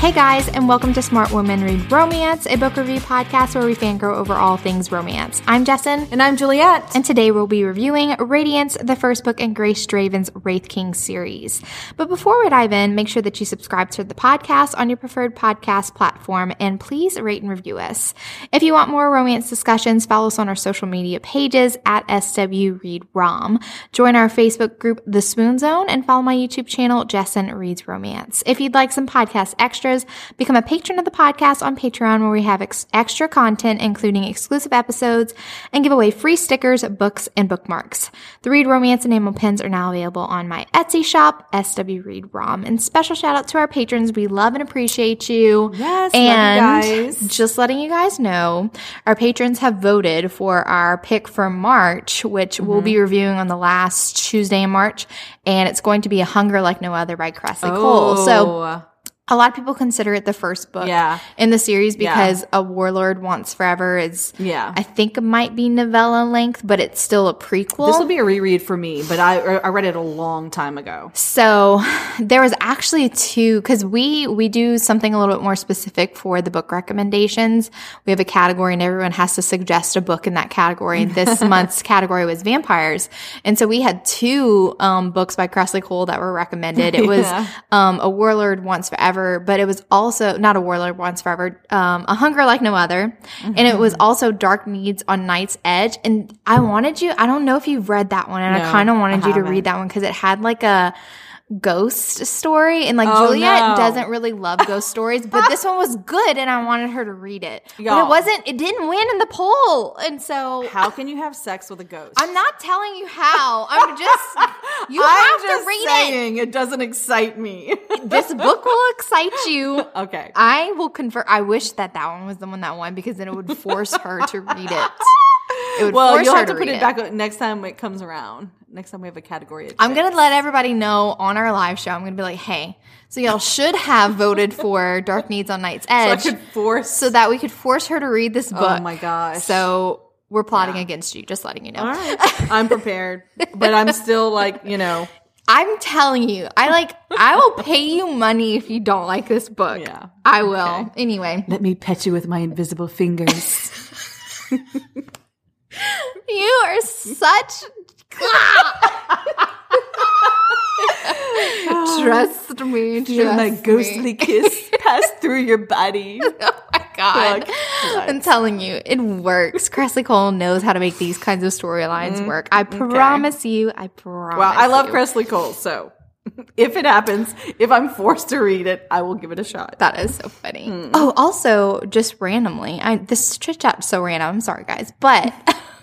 Hey guys, and welcome to Smart Women Read Romance, a book review podcast where we fangirl over all things romance. I'm Jessin. And I'm Juliet. And today we'll be reviewing Radiance, the first book in Grace Draven's Wraith King series. But before we dive in, make sure that you subscribe to the podcast on your preferred podcast platform and please rate and review us. If you want more romance discussions, follow us on our social media pages at SW Read Rom. Join our Facebook group, The Spoon Zone, and follow my YouTube channel, Jessin Reads Romance. If you'd like some podcast become a patron of the podcast on Patreon where we have ex- extra content, including exclusive episodes and give away free stickers, books, and bookmarks. The Read Romance enamel pins are now available on my Etsy shop, SW Read Rom. And special shout out to our patrons. We love and appreciate you. Yes, and love you guys. just letting you guys know, our patrons have voted for our pick for March, which we'll mm-hmm. be reviewing on the last Tuesday in March. And it's going to be A Hunger Like No Other by Kresley Cole. So oh. A lot of people consider it the first book Yeah. in the series because A Warlord Wants Forever is, Yeah. I think it might be novella length, but it's still a prequel. this will be a reread for me, but I I read it a long time ago. So there was actually two because we we do something a little bit more specific for the book recommendations. We have a category and everyone has to suggest a book in that category. And this month's category was vampires, and so we had two um, books by Kresley Cole that were recommended. It was Yeah. um, a Warlord Wants Forever, but it was also not a Warlord Wants Forever, um, a Hunger Like No Other, and it was also Dark Needs on Night's Edge. And I wanted you. I don't know if you've read that one, and I kind of wanted I you to read that one because it had like a ghost story and like Oh, Juliet no. doesn't really love ghost stories but this one was good and I wanted her to read it but it wasn't it didn't win in the poll and so How can you have sex with a ghost? I'm not telling you how I'm just you I'm have just to read saying it. doesn't excite me. this book will excite you okay. I will convert I wish that that one was the one that won because then it would force her to read it it would Well, force you'll her have to put read it back next time it comes around. Next time we have a category. Of I'm gonna let everybody know on our live show. I'm gonna be like, hey, so y'all should have voted for Dark Needs on Night's So I Edge, so, could force. that we could force her to read this oh book. oh my gosh. So we're plotting against you. Just letting you know. all right, I'm prepared, but I'm still like you know. I'm telling you, I like. I will pay you money if you don't like this book. Yeah. I will. Anyway, Let me pet you with my invisible fingers. you are such. Trust me. Feel Trust my me. ghostly kiss pass through your body. Oh my god. Like, I'm telling you, it works. Kresley Cole knows how to make these kinds of storylines mm-hmm. work. I promise you. I promise. Well, I love you. Kresley Cole, so if it happens, if I'm forced to read it, I will give it a shot. That is so funny. Mm-hmm. Oh, also, just randomly, I this chit chat so random. I'm sorry, guys, but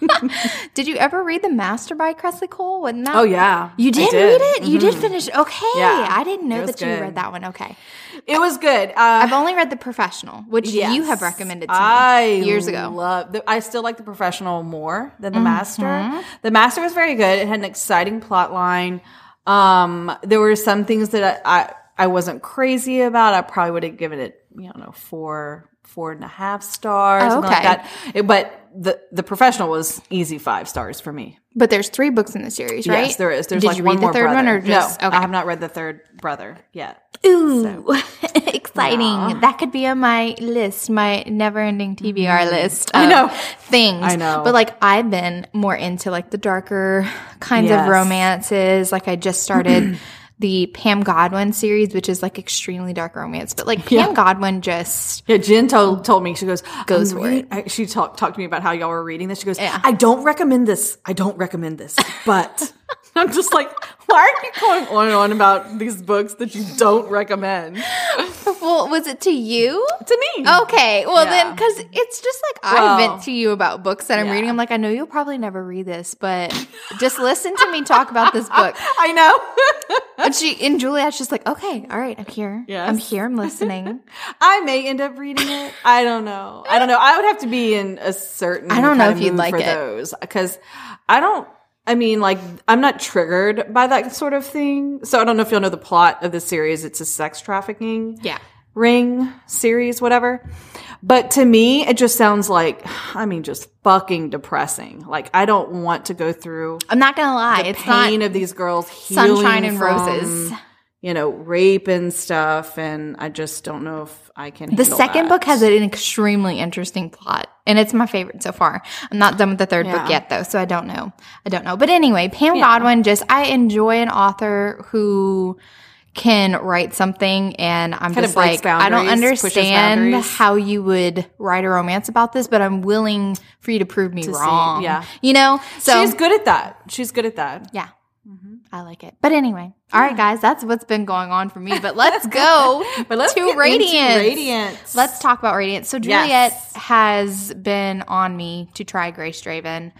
did you ever read The Master by Kresley Cole? Wasn't that? Oh yeah, You I did, read it. You did finish. it? Okay, Yeah, I didn't know that you read that one. Okay, It was good. Uh, I've only read The Professional, which you have recommended to me I years ago. Love. The, I still like the professional more than Mm-hmm. the master. The master was very good. It had an exciting plot line. Um, there were some things that I, I I wasn't crazy about. I probably would have given it, you know, four four and a half stars, Oh, like okay. that. It- but the the professional was easy five stars for me. But there's three books in the series, right? Yes, there is. There's Did like you one read more the third one, or just no? okay? I have not read the third brother yet. Ooh, exciting! That could be on my list, my never-ending TBR list. Mm-hmm. I know. things. I know. but like I've been more into like the darker kinds of romances. Like I just started the Pam Godwin series, which is like extremely dark romance. But like Pam Yeah. Godwin just Yeah, Jen told told me she goes Goes for read- I, she talked talked to me about how y'all were reading this. She goes, Yeah. I don't recommend this. I don't recommend this, but I'm just like, why are you going on and on about these books that you don't recommend well, was it to you? to me? Okay, well then, because it's just like I Well, vent to you about books that I'm yeah. reading. I'm like, I know you'll probably never read this, but just listen to me talk about this book. I know. And she and Juliet's just like, okay, all right, I'm here. Yes. I'm here. I'm listening. I may end up reading it. I don't know. I don't know. I would have to be in a certain. I don't know if you'd like for it. those because I don't. I mean, like, I'm not triggered by that sort of thing. So I don't know if you'll know the plot of the series. It's a sex trafficking Yeah. ring series, whatever. But to me, it just sounds like, I mean, just fucking depressing. Like, I don't want to go through I'm not gonna lie, the it's pain of these girls healing sunshine and from- roses. you know, rape and stuff. And I just don't know if I can. The second book has an extremely interesting plot, and it's my favorite so far. I'm not done with the third book yet, though, so I don't know. I don't know. But anyway, Pam Godwin just I enjoy an author who can write something and I'm Kind just like I don't understand how you would write a romance about this, but I'm willing for you to prove me see, wrong. yeah. You know? So She's good at that. She's good at that. yeah. I like it. But anyway, all right, guys, that's what's been going on for me. But let's go But let's to Radiance. Radiance. Let's talk about Radiance. So Juliet Yes. has been on me to try Grace Draven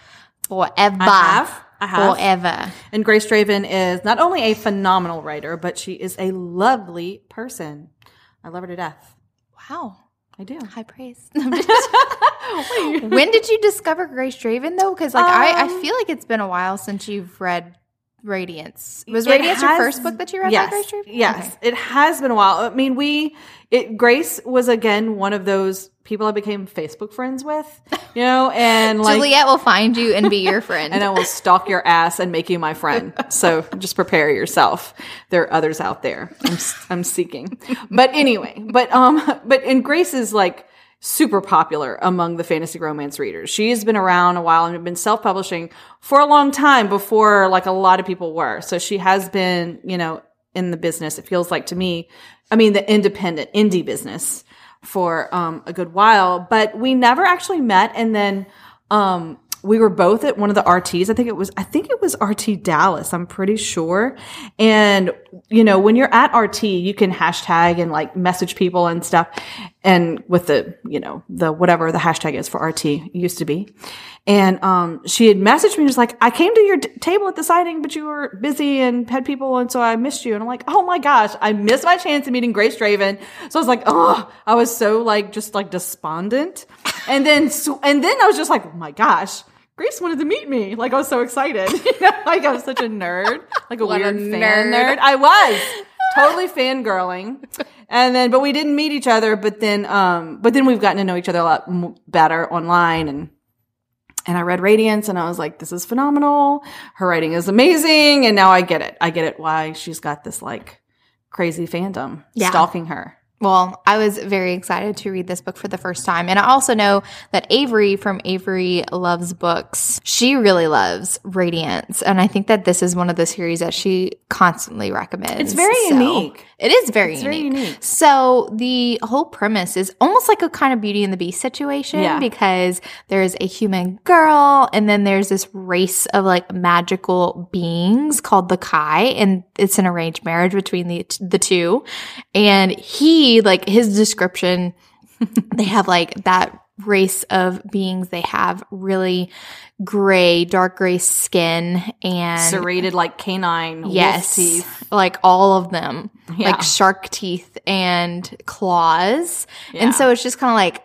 forever. I have. I have. Forever. And Grace Draven is not only a phenomenal writer, but she is a lovely person. I love her to death. Wow. I do. High praise. when did you discover Grace Draven though? Because like I, I Um, feel like it's been a while since you've read Radiance. Was It Radiance your first book that you read yes, by Grace? Yes, Okay. it has been a while. I mean, we, it, Grace was again one of those people I became Facebook friends with, you know, and like, Juliet will find you and be your friend. and I will stalk your ass and make you my friend. So just prepare yourself. There are others out there. I'm, I'm seeking, but anyway, but um, but and Grace is like super popular among the fantasy romance readers. She has been around a while and been self-publishing for a long time before like a lot of people were. So she has been, you know, in the business. It feels like to me, I mean, the independent indie business for um, a good while, but we never actually met. And then um, we were both at one of the RTs. I think it was, I think it was RT Dallas. I'm pretty sure. And, you know, when you're at RT, you can hashtag and like message people and stuff. And with the, you know, the whatever the hashtag is for RT used to be. And, um, she had messaged me just like, I came to your d- table at the signing, but you were busy and had people. And so I missed you. And I'm like, oh my gosh, I missed my chance of meeting Grace Draven. So I was like, oh, I was so like, just like despondent. And then, so, and then I was just like, oh my gosh. Grace wanted to meet me. Like I was so excited. You know, like I was such a nerd, like a What a weird fan nerd. nerd. I was totally fangirling. And then, but we didn't meet each other. But then, um, but then we've gotten to know each other a lot m- better online and, and I read Radiance and I was like, this is phenomenal. Her writing is amazing. And now I get it. I get it why she's got this like crazy fandom Yeah. stalking her. Well, I was very excited to read this book for the first time. And I also know that Avery from Avery Loves Books, she really loves Radiance. And I think that this is one of the series that she constantly recommends. It's very So- unique. It is very It's unique. very unique. So the whole premise is almost like a kind of Beauty and the Beast situation Yeah. because there's a human girl and then there's this race of like magical beings called the Kai and it's an arranged marriage between the the two. And he like his description they have like that race of beings they have really gray dark gray skin and Serrated like canine Yes. teeth. Like all of them. Yeah. Like shark teeth and claws. Yeah. And so it's just kind of like,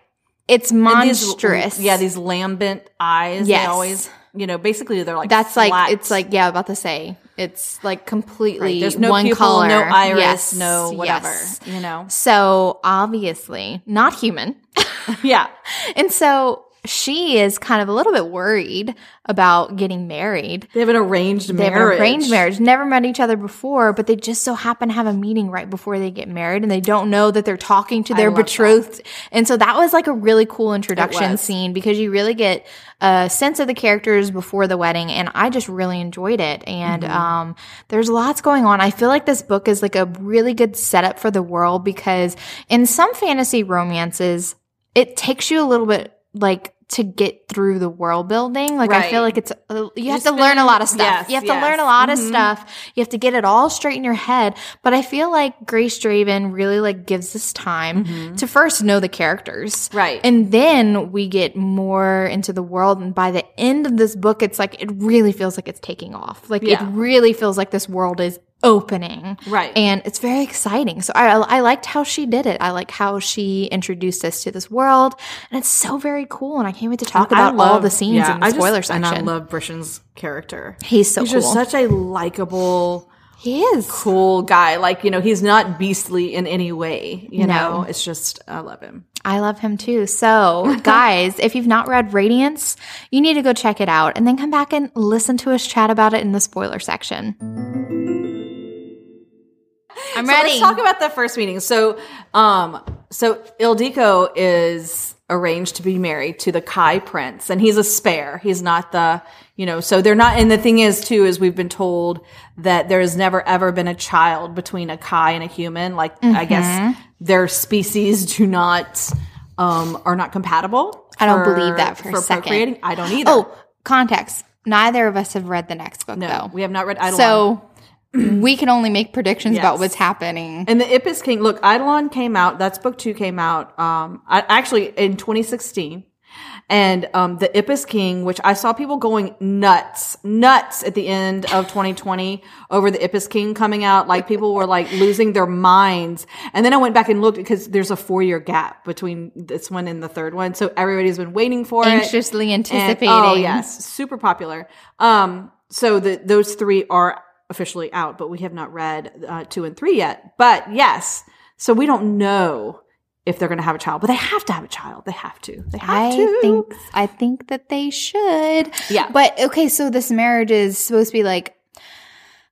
it's And these- monstrous. yeah, these lambent eyes. Yes. They always, you know, basically they're like That's like, it's like, yeah, about to say, it's like completely Right. There's no one pupil, color. no iris, Yes, no whatever. yes. You know. So obviously not human. Yeah. and so she is kind of a little bit worried about getting married. They have an arranged They have an arranged marriage, never met each other before, but they just so happen to have a meeting right before they get married and they don't know that they're talking to their love that. betrothed. And so that was like a really cool introduction scene because you really get a sense of the characters before the wedding and I just really enjoyed it. And Mm-hmm. um there's lots going on. I feel like this book is like a really good setup for the world because in some fantasy romances, it takes you a little bit like to get through the world building. Like I feel like it's uh, you have to spend- learn a lot of stuff. yes, you have to learn a lot of Mhm. stuff. You have to get it all straight in your head. But I feel like Grace Draven really like gives us time to first know the characters. Mm-hmm. Right. And then we get more into the world. And by the end of this book, it's like, it really feels like it's taking off. Like Yeah. it really feels like this world is opening. Right. And it's very exciting. So I, I liked how she did it. I like how she introduced us to this world. And it's so very cool. And I can't wait to talk about all the scenes yeah, in the I spoiler just, section. And I love Brishen's character. He's so He's cool. just such a likable, he is. cool guy. Like, you know, he's not beastly in any way. You No. know, it's just, I love him. I love him too. So, guys, if you've not read Radiance, you need to go check it out and then come back and listen to us chat about it in the spoiler section. I'm so ready. Let's talk about the first meeting. So, um, so Ildiko is arranged to be married to the Kai prince, and he's a spare. He's not the, you know. So they're not. And the thing is, too, is we've been told that there has never ever been a child between a Kai and a human. Like I Mm-hmm. guess their species do not, um, are not compatible. I don't for- believe that for a second. I don't either. Oh, context. Neither of us have read the next book no, though. we have not read. Eidolon. So we can only make predictions about what's happening. And the Ippos King, look, Eidolon came out, that's book two came out, um, I, actually in 2016. And, um, the Ippos King, which I saw people going nuts, nuts at the end of 2020 over the Ippos King coming out. Like people were like losing their minds. And then I went back and looked because there's a four year gap between this one and the third one. So everybody's been waiting for it. Anxiously And- anticipating. oh yes, super popular. Um, so the, those three are officially out, but we have not read uh, two and three yet. But yes, so we don't know if they're going to have a child, but they have to have a child. They have to. They have I to. think I think that they should. Yeah. But okay, so this marriage is supposed to be like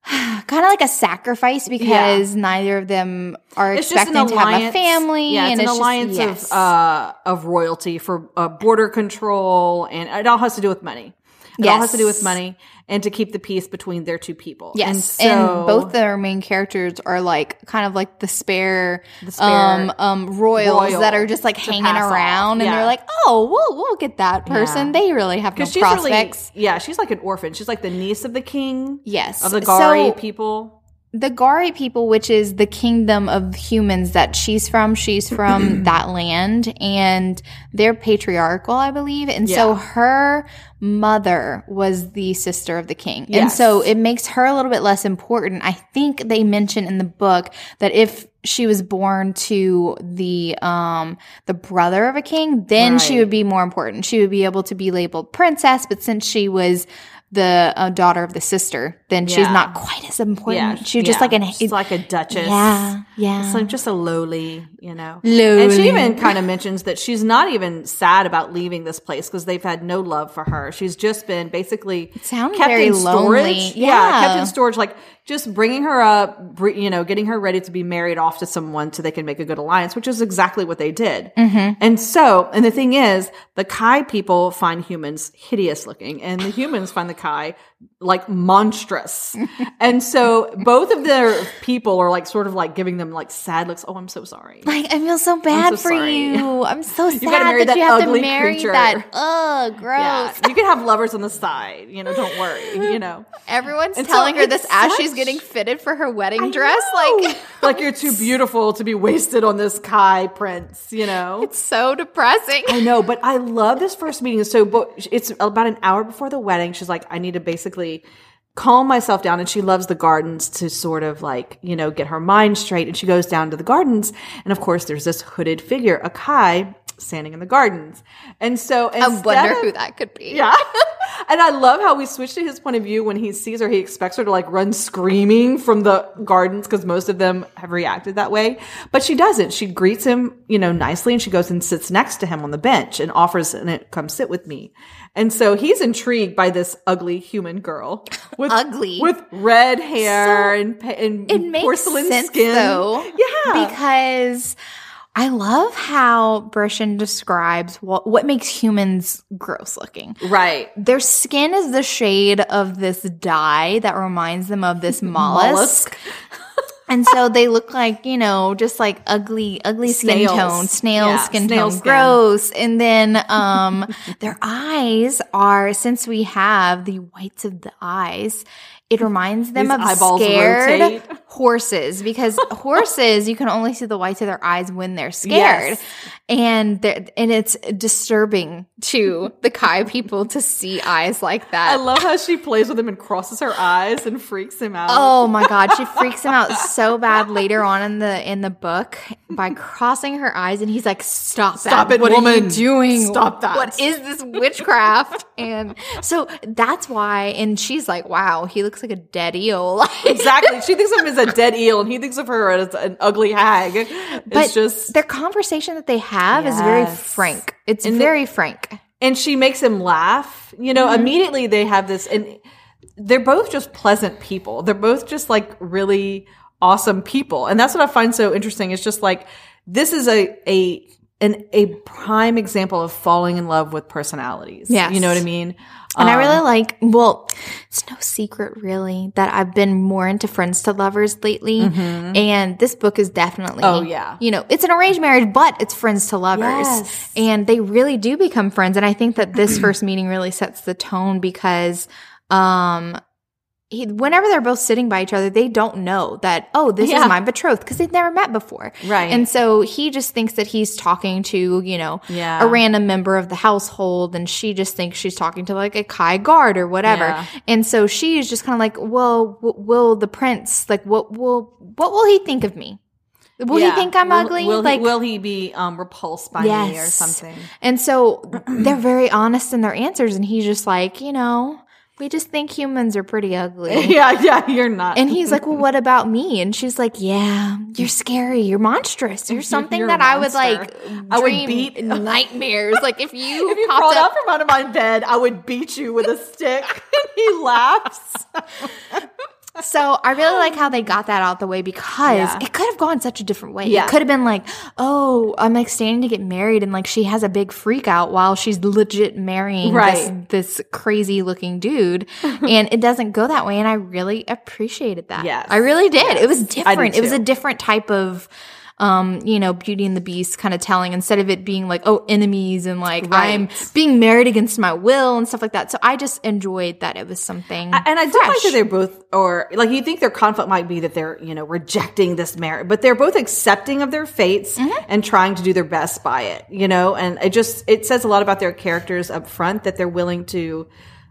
kind of like a sacrifice because neither of them are it's expecting to have a family. Yeah, it's and an it's alliance just, yes. of uh, of royalty for uh, border control, and it all has to do with money. It all has to do with money and to keep the peace between their two people. Yes, and, and, both their main characters are like kind of like the spare, the spare um, um, royals royal that are just like hanging around, and they're like, "Oh, we'll we'll get that person. Yeah. They really have no she's prospects." really yeah, she's like an orphan. She's like the niece of the king. yes, of the Gauri So, people. The Gauri people, which is the kingdom of humans that she's from, she's from that land, and they're patriarchal, I believe. And so her mother was the sister of the king. And so it makes her a little bit less important. I think they mention in the book that if she was born to the um the brother of a king, then she would be more important. She would be able to be labeled princess, but since she was the uh, daughter of the sister, then she's not quite as important. Yeah, She was just yeah. like an She's like a duchess. yeah, yeah. Like just a lowly, you know. Lowly. And she even kind of mentions that she's not even sad about leaving this place because they've had no love for her. She's just been basically kept in storage. Yeah. kept in storage, like just bringing her up, you know, getting her ready to be married off to someone so they can make a good alliance, which is exactly what they did. Mm-hmm. And so, and the thing is, the Kai people find humans hideous looking, and the humans find the Kai like monstrous. and so both of their people are like sort of like giving them like sad looks. Oh, I'm so sorry. like I feel so bad so for sorry. you. I'm so sad gotta marry that, you that have to marry creature. that. Ugh, gross. Yeah, you can have lovers on the side. You know, don't worry. You know, Everyone's And so telling her this as she's getting fitted for her wedding I dress. know. Like like you're too beautiful to be wasted on this Kai prince. You know, it's so depressing. I know, but I love this first meeting. So, but it's about an hour before the wedding. She's like, I need to basically calm myself down. And she loves the gardens to sort of like, you know, get her mind straight. And she goes down to the gardens. And of course, there's this hooded figure, a Kai, standing in the gardens. And so, I wonder of- who that could be. yeah. and I love how we switch to his point of view when he sees her. He expects her to like run screaming from the gardens because most of them have reacted that way. But she doesn't. She greets him, you know, nicely and she goes and sits next to him on the bench and offers, and it come sit with me. And so he's intrigued by this ugly human girl with Ugly. with red hair So and, and It makes porcelain sense skin. though. Yeah. Because I love how Brishen describes what what makes humans gross looking. right. Their skin is the shade of this dye that reminds them of this mollusk. Mollusk. And so they look like, you know, just like ugly, ugly skin Snails. tone, snail Yeah, skin snail tone, skin. gross. And then, um, their eyes are, since we have the whites of the eyes, it reminds them These of scared rotate. horses because horses, you can only see the whites of their eyes when they're scared. Yes. And they're, and it's disturbing to the Kai people to see eyes like that I love how she plays with him and crosses her eyes and freaks him out. Oh my god, she freaks him out so bad later on in the in the book by crossing her eyes, and he's like, "Stop, Stop that! it, What are you woman. doing? Stop that." What is this witchcraft?" and so that's why. And she's like, "Wow, he looks like a dead eel." Exactly. She thinks of him as a dead eel, and he thinks of her as an ugly hag. but just, their conversation that they have is very frank. It's And the- very frank. and she makes him laugh. You know, Mm-hmm. immediately they have this, and they're both just pleasant people. They're both just like really awesome people. And that's what I find so interesting. It's just like, this is a, a, an, a prime example of falling in love with personalities. Yes. You know what I mean? And I Um, really like, well, it's no secret really that I've been more into friends to lovers lately. And this book is definitely, Mm-hmm. Oh, yeah. you know, it's an arranged marriage, but it's friends to lovers. Yes. And they really do become friends. And I think that this first meeting really sets the tone because, um, he, whenever they're both sitting by each other, they don't know that, oh, this Yeah. is my betrothed because they've never met before. Right. And so he just thinks that he's talking to, you know, Yeah. a random member of the household and she just thinks she's talking to like a Kai guard or whatever. Yeah. And so she's just kind of like, well, w- will the prince, like, what will, what will he think of me? Will Yeah. he think I'm Will- ugly? Will, like, he, will he be um, repulsed by me or something? and so they're very honest in their answers. And he's just like, you know, we just think humans are pretty ugly. yeah, yeah, you're not. And he's like, well, what about me? And she's like, yeah, you're scary. You're monstrous. You're something You're that I would like I would dream beat- nightmares. Like if you, if you popped crawled up out from under my bed, I would beat you with a stick. and he laughs. So I really like how they got that out the way because Yeah. it could have gone such a different way. Yeah. It could have been like, oh, I'm like standing to get married and like she has a big freak out while she's legit marrying Right. this, this crazy looking dude. and it doesn't go that way. And I really appreciated that. Yes. I really did. It was different. It was a different type of um, you know, Beauty and the Beast kind of telling instead of it being like, oh, enemies and like Right. I'm being married against my will and stuff like that. So I just enjoyed that it was something. And I do like that they're both, or like you think their conflict might be that they're, you know, rejecting this marriage, but they're both accepting of their fates Mm-hmm. and trying to do their best by it, you know? And it just, it says a lot about their characters up front that they're willing to,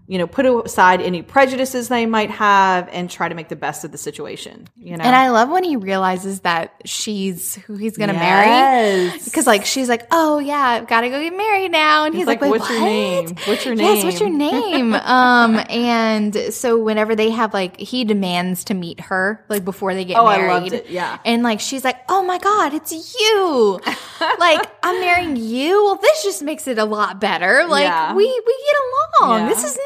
you know, put aside any prejudices they might have and try to make the best of the situation, you know? And I love when he realizes that she's who he's gonna marry. Because like she's like, oh yeah, I've got to go get married now, and he's, like, like, "What's your name? What's your name?" Yes, what's your name?" um, and so whenever they have like, he demands to meet her like before they get Oh, I married. loved it, yeah. and like she's like, oh my god, it's you! like I'm marrying you. Well, this just makes it a lot better. Like Yeah. we we get along. Yeah. This is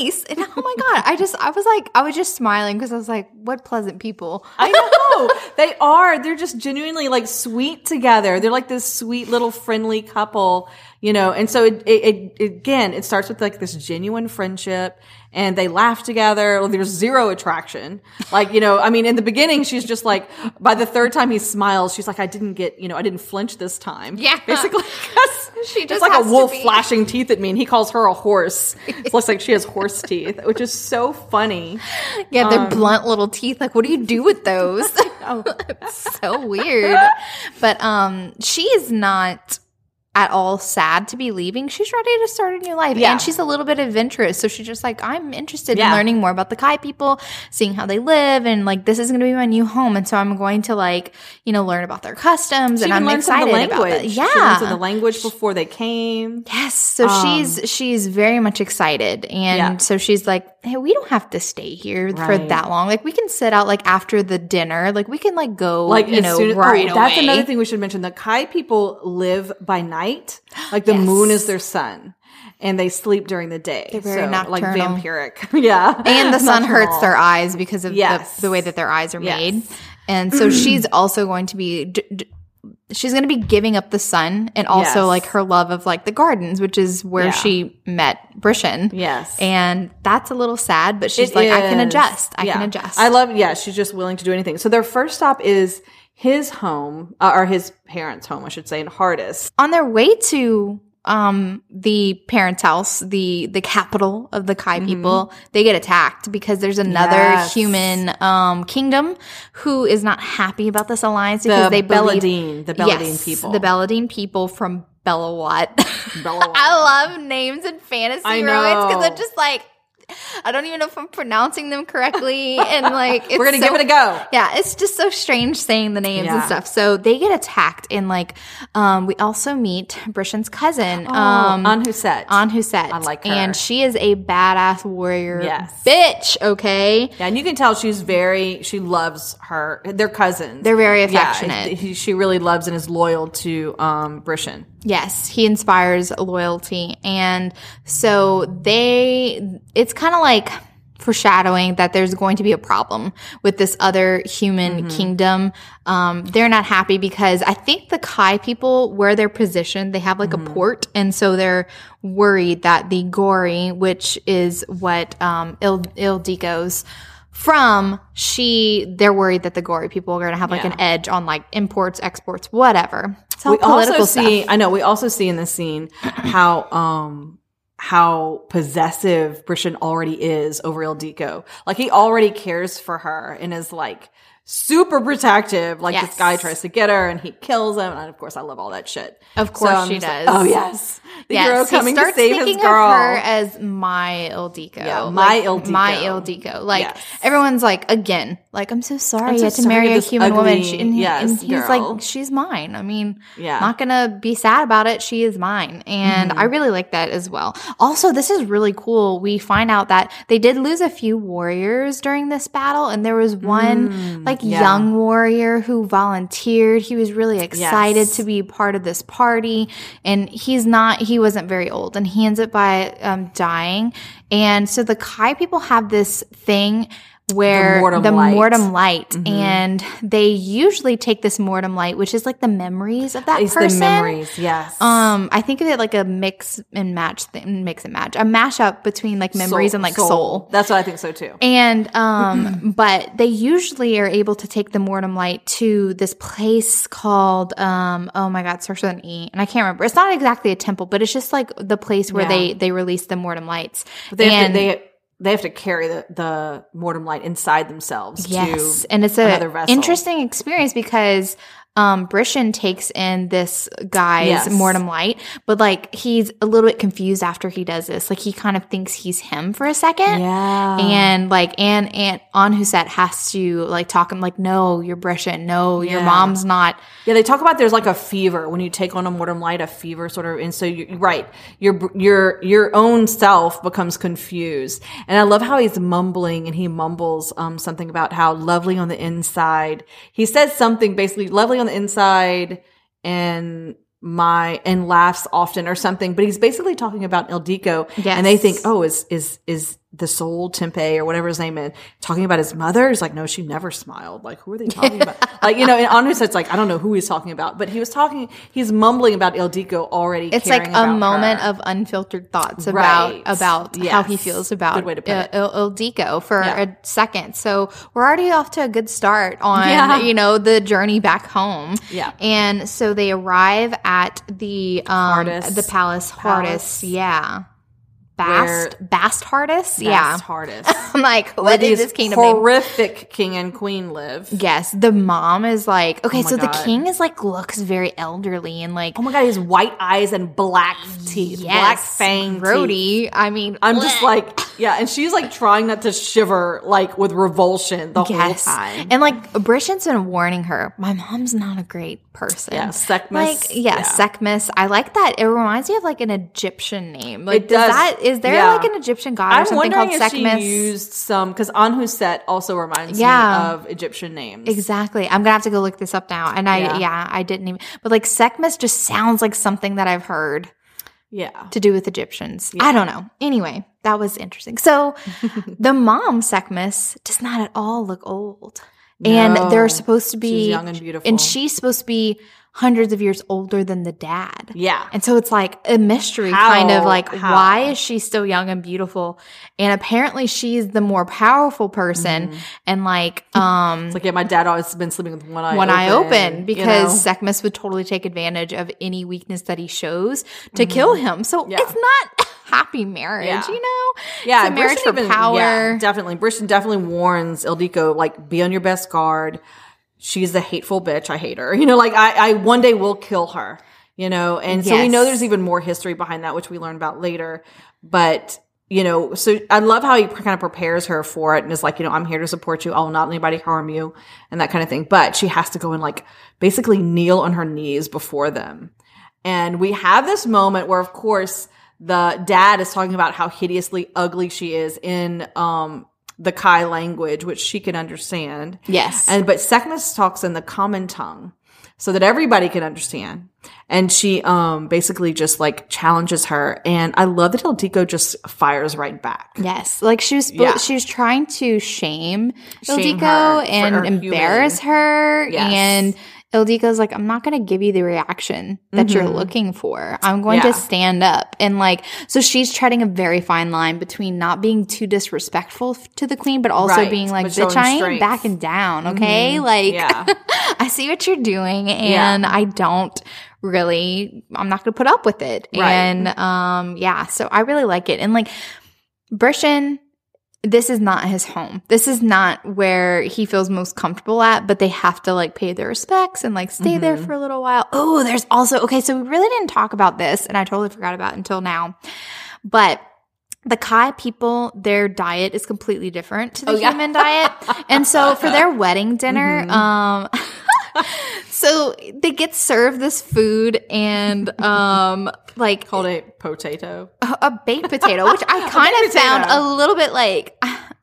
nice. And oh my god, I just I was like I was just smiling because I was like, what pleasant people. I know they are. They're just genuinely like sweet together. They're like this sweet little friendly couple, you know. And so it, it, it again, it starts with like this genuine friendship, and they laugh together. There's zero attraction, like you know. I mean, in the beginning, she's just like. By the third time he smiles, she's like, "I didn't get, you know, I didn't flinch this time." Yeah. Basically, She it's just like has a wolf flashing teeth at me, and he calls her a horse. It looks like she has horse teeth, which is so funny. Yeah, Um, their blunt little teeth. Like, what do you do with those? Oh. so weird. But um, she is not at all sad to be leaving. She's ready to start a new life, Yeah. and she's a little bit adventurous. So she's just like, I'm interested Yeah. in learning more about the Kai people, seeing how they live, and like this is going to be my new home. And so I'm going to like, you know, learn about their customs, She and I'm learned some of excited the about that. language. Yeah, She the language before they came. Yes. So she's she's very much excited. And Um, Yeah. so she's like, Hey, we don't have to stay here for that long. Like we can sit out like after the dinner. Like we can like go Like you know, as, right oh, that's away. another thing we should mention. The Kai people live by night. Like the Yes. moon is their sun. And they sleep during the day. They're very so, like vampiric. yeah. And the sun hurts their eyes because of Yes. the, the way that their eyes are Yes. made. And so she's also going to be d- d- she's going to be giving up the sun and also Yes. like her love of like the gardens, which is where Yeah. she met Brishen. Yes. And that's a little sad, but she's It like, I can adjust. I Yeah. can adjust. I love, yeah, she's just willing to do anything. So their first stop is his home, uh, or his parents' home, I should say, in Hardis. on their way to um the parents' house, the the capital of the Kai people, they get attacked because there's another Mm-hmm. Yes. human um kingdom who is not happy about this alliance because The they believe Beladine, the Beladine Yes, people. the Beladine people from Belawat. Belawat. I love names in fantasy I romance because know. I'm just like. I don't even know if I'm pronouncing them correctly, and like it's We're going to so- give it a go. yeah, it's just so strange saying the names and stuff. So they get attacked, and like, um, we also meet Brishen's cousin, um, on Huset. I like her. and she is a badass warrior, Yes. bitch. Okay, Yeah, and you can tell she's very, she loves her, they're cousins. They're very affectionate. he- she really loves and is loyal to um Brishen. Yes, he inspires loyalty, and so they, it's kind of like. foreshadowing that there's going to be a problem with this other human Mm-hmm. kingdom. Um, they're not happy because I think the Kai people, where they're positioned, they have like Mm-hmm. a port, and so they're worried that the Gauri, which is what um, Il from, she they're worried that the Gauri people are going to have like Yeah. an edge on like imports, exports, whatever. We political also see stuff. i know we also see in this scene how um how possessive Brishen already is over Ildiko. Like he already cares for her and is like super protective. Like Yes. this guy tries to get her and he kills him. And of course I love all that shit. Of course I'm she just like, does. oh yes. The hero coming he to save his girl. of her as my Ildiko. Yeah, my Like, Ildiko. My Ildiko. Like Yes. everyone's like, again, like I'm so sorry I'm you had to marry a human woman. ugly- She, and, he- yes, and he's girl. like, she's mine. I mean, Yeah. not gonna be sad about it. She is mine, and Mm-hmm. I really like that as well. Also, this is really cool. We find out that they did lose a few warriors during this battle, and there was one like Mm, yeah. young warrior who volunteered. He was really excited Yes. to be part of this party and he's not he wasn't very old and he ends up by um, dying and so the kai people have this thing where mortem the light. Mm-hmm. mortem light and they usually take this mortem light which is like the memories of that It's person the memories. Yes. um i think of it like a mix and match thing mix and match a mashup between like memories and like soul. That's what I think so too. And um, but they usually are able to take the mortem light to this place called um, oh my god, starts with an E, and I can't remember. It's not exactly a temple, but it's just like the place where Yeah. they they release the mortem lights. But they and they they have to carry the, the mortem light inside themselves. yes, To, and it's another a vessel. interesting experience because. Um, Brishen takes in this guy's Yes. mortem light, but like he's a little bit confused after he does this. Like he kind of thinks he's him for a second. yeah. and like and and Anhuset has to like talk him like no you're Brishen no your mom's not Yeah, they talk about there's like a fever when you take on a mortem light, a fever sort of, and so you are right, your your your own self becomes confused. And I love how he's mumbling and he mumbles um something about how lovely on the inside. He says something basically lovely on the inside and my and laughs often or something, but he's basically talking about Ildiko. Yes. And they think, oh, is is is the soul Tempe or whatever his name is talking about his mother? He's like, no, she never smiled. Like, who are they talking about? like, you know, and it's like, I don't know who he's talking about, but he was talking, he's mumbling about Ildiko already. it's like a moment her. of unfiltered thoughts about Right. about how he feels about Good way to put uh, it. Il- Ildiko for Yeah. a second so we're already off to a good start on Yeah. you know the journey back home Yeah. and so they arrive at the um Hardis. the palace Palace. Hardis yeah Bast Bast Hardis yeah Bast hardest. I'm like Where what is this kingdom name? horrific king and queen live. Yes, the mom is like okay. Oh so the king is like looks very elderly and like Oh my god, he has white eyes and black teeth, black yes, fang teeth. grody. I mean, I'm just like, yeah, and she's like trying not to shiver like with revulsion the yes, whole time. and like Brishen's been warning her. My mom's not a great person. Yeah, Sekhmet. Like yeah, Yeah. Sekhmet. I like that. It reminds me of like an Egyptian name. Like It does, does. that is there Yeah. like an Egyptian god or I'm something called if Sekhmet? she used some because Anhuset also reminds Yeah. me of Egyptian names. Exactly. I'm gonna have to go look this up now. And I Yeah. yeah, I didn't even but like Sekhmet just sounds like something that I've heard. Yeah, to do with Egyptians. I don't know. Anyway, that was interesting. So the mom, Sekhmet, does not at all look old. And they're supposed to be She's young and beautiful. And she's supposed to be hundreds of years older than the dad. yeah. And so it's like a mystery How? kind of like How? why is she still young and beautiful? And apparently she's the more powerful person and like um It's like yeah, my dad always been sleeping with one eye one eye open you because know? Sekhmet would totally take advantage of any weakness that he shows to kill him. So Mm-hmm. Yeah. it's not happy marriage, Yeah. you know? yeah, it's a marriage for even- power. Yeah, definitely. Brishen definitely warns Ildiko like be on your best guard. She's a hateful bitch. I hate her. You know, like I, I one day will kill her. You know, and so we know there's even more history behind that, which we learn about later. But you know, so I love how he kind of prepares her for it and is like, you know, I'm here to support you. I will not let anybody harm you and that kind of thing. But she has to go and like basically kneel on her knees before them. And we have this moment where, of course, the dad is talking about how hideously ugly she is in um, the Kai language, which she can understand. Yes. And but Sekhmet talks in the common tongue. so that everybody can understand. And she um basically just like challenges her. And I love that Ildiko just fires right back. Yes, like she was Yeah. she was trying to shame, Shame Ildiko and her embarrass her, Yes. and Ildiko's like, I'm not going to give you the reaction that you're looking for. I'm going Mm-hmm. Yeah. to stand up and like, so she's treading a very fine line between not being too disrespectful to the queen, but also Right, being like, but bitch, I ain't strength." backing down, okay? Like, Yeah. I see what you're doing and I don't really I'm not going to put up with it. Right. And um yeah, so I really like it. And like Brishen this is not his home. This is not where he feels most comfortable at, but they have to like pay their respects and like stay there for a little while. Oh, there's also okay, so we really didn't talk about this and I totally forgot about it until now. But the Kai people, their diet is completely different to the Oh, yeah. human diet. And so for their wedding dinner, um so they get served this food and um like Called a potato. a, a baked potato, which I kind of found a little bit like